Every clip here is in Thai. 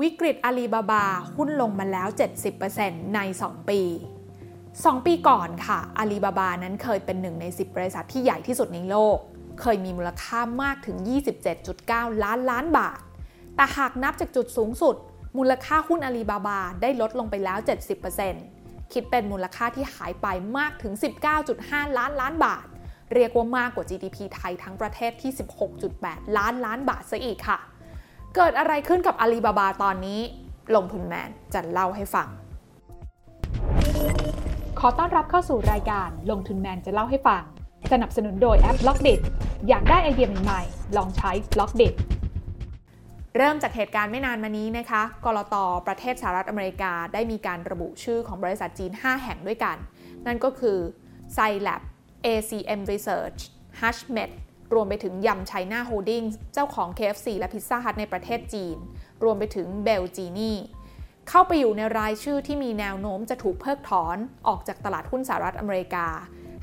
วิกฤตอาลีบาบา หุ้นลงมาแล้ว 70%ใน 2 ปี 2 ปีก่อนค่ะอาลีบาบานั้นเคยเป็นหนึ่งใน 10 บริษัทที่ใหญ่ที่สุดในโลก เคยมีมูลค่ามากถึง 27.9 ล้านล้านบาท แต่หากนับจากจุดสูงสุด มูลค่าหุ้นอาลีบาบาได้ลดลงไปแล้ว 70%คิดเป็นมูลค่าที่หายไปมากถึง 19.5 ล้านล้านบาท เรียกว่ามากกว่า GDP ไทยทั้งประเทศที่ 16.8 ล้านล้านบาทซะอีกค่ะ เกิดอะไรขึ้นกับอาลีบาบาตอนนี้ ลงทุนแมนจะเล่าให้ฟัง ขอต้อนรับเข้าสู่รายการลงทุนแมนจะเล่าให้ฟัง สนับสนุนโดยแอป Blockdit อยากได้ไอเดียใหม่ๆ ลองใช้ Blockdit เริ่มจากเหตุการณ์ไม่นานมานี้นะคะ กลตประเทศสหรัฐอเมริกาได้มีการระบุชื่อของบริษัทจีน 5 แห่งด้วยกัน นั่นก็คือ s i l a b ACM Research HutchMed รวมไปถึง Yum China Holdings เจ้าของ KFC และ Pizza Hut ในประเทศจีน รวมไปถึง BeiGene นี่เข้าไปอยู่ในรายชื่อที่มีแนวโน้มจะถูกเพิกถอนออกจากตลาดหุ้นสหรัฐอเมริกา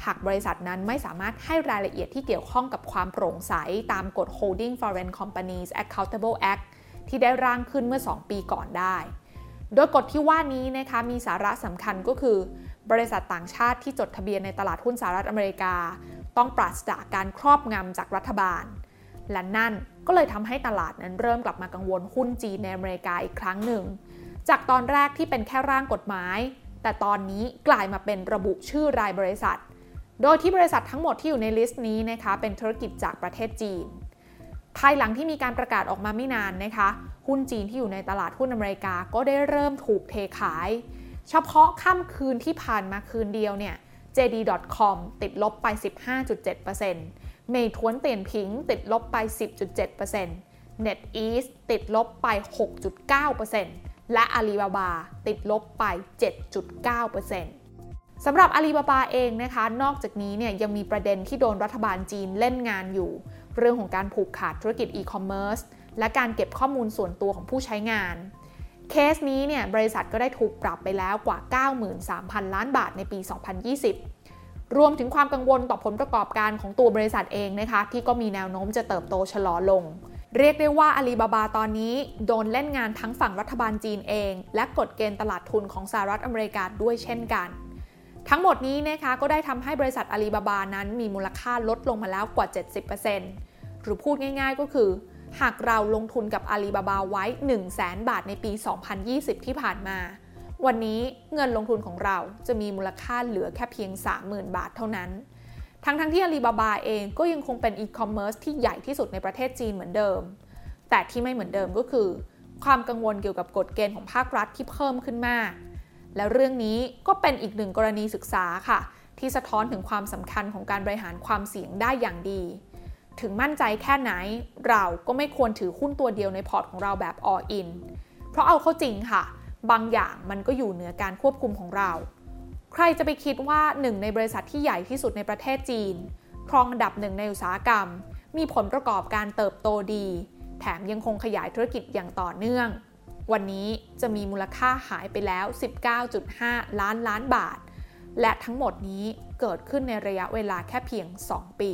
หากบริษัทนั้นไม่สามารถให้รายละเอียดที่เกี่ยวข้องกับความโปร่งใสตามกฎ Holding Foreign Companies Accountable Act ที่ได้ร่างขึ้นเมื่อ 2 ปีก่อนได้ โดยกฎที่ว่านี้นะคะมีสาระสำคัญก็คือ บริษัทต่างชาติที่จดทะเบียนในตลาดหุ้นสหรัฐอเมริกา ต้องปราศจากการครอบงำจากรัฐบาล และนั่นก็เลยทำให้ตลาดนั้นเริ่มกลับมากังวลหุ้นจีนในอเมริกาอีกครั้งหนึ่ง จากตอนแรกที่เป็นแค่ร่างกฎหมาย แต่ตอนนี้กลายมาเป็นระบุชื่อรายบริษัท โดยที่บริษัททั้งหมดที่อยู่ในลิสต์นี้นะคะเป็นธุรกิจจากประเทศจีน ภายหลังที่มีการประกาศออกมาไม่นานนะคะ หุ้นจีนที่อยู่ในตลาดหุ้นอเมริกาก็ได้เริ่มถูกเทขาย เฉพาะค่ำคืนที่ผ่านมาคืนเดียวเนี่ย JD.com ติดลบไป 15.7%เมทวนเตียนพิงติดลบไป 10.7% NetEase ติดลบไป 6.9%และ Alibaba ติดลบไป 7.9%สำหรับ Alibaba เองนะคะ นอกจากนี้เนี่ยยังมีประเด็นที่โดนรัฐบาลจีนเล่นงานอยู่ เรื่องของการผูกขาดธุรกิจอีคอมเมิร์ซและการเก็บข้อมูลส่วนตัวของผู้ใช้งาน เคสนี้เนี่ยบริษัทก็ได้ถูกปรับไปแล้วกว่า 93,000 ล้านบาทในปี 2020 รวมถึงความกังวลต่อผลประกอบการของตัวบริษัทเองนะคะที่ก็มีแนวโน้มจะเติบโตชะลอลง เรียกได้ว่าอาลีบาบาตอนนี้โดนเล่นงานทั้งฝั่งรัฐบาลจีนเอง และกฎเกณฑ์ตลาดทุนของสหรัฐอเมริกาด้วยเช่นกันทั้งหมดนี้นะคะก็ได้ทำให้บริษัทอาลีบาบานั้นมีมูลค่าลดลงมาแล้วกว่า 70%หรือพูดง่ายๆก็คือ หากเราลงทุนกับอาลีบาบาไว้ 1 0 0 0 0แบาทในปี 2020 ที่ผ่านมา วันนี้เงินลงทุนของเราจะมีมูลค่าเหลือแค่เพียง 30,000 บาทเท่านั้น ทั้งทั้งที่อาลีบาบาเองก็ยังคงเป็นอีคอมเมิร์ซที่ใหญ่ที่สุดในประเทศจีนเหมือนเดิม แต่ที่ไม่เหมือนเดิมก็คือ ความกังวลเกี่ยวกับกฎเกณฑ์ของภาครัฐที่เพิ่มขึ้นมาก และเรื่องนี้ก็เป็นอีกหนึ่งกรณีศึกษาค่ะ ที่สะท้อนถึงความสำคัญของการบริหารความเสี่ยงได้อย่างดี ถึงมั่นใจแค่ไหน เราก็ไม่ควรถือหุ้นตัวเดียวในพอร์ตของเราแบบ all in เพราะเอาเข้าจริงค่ะ บางอย่างมันก็อยู่เหนือการควบคุมของเรา ใครจะไปคิดว่าหนึ่งในบริษัทที่ใหญ่ที่สุดในประเทศจีน ครองอันดับหนึ่งในอุตสาหกรรม มีผลประกอบการเติบโตดี แถมยังคงขยายธุรกิจอย่างต่อเนื่อง วันนี้จะมีมูลค่าหายไปแล้ว 19.5 ล้านล้านบาท และทั้งหมดนี้เกิดขึ้นในระยะเวลาแค่เพียง 2 ปี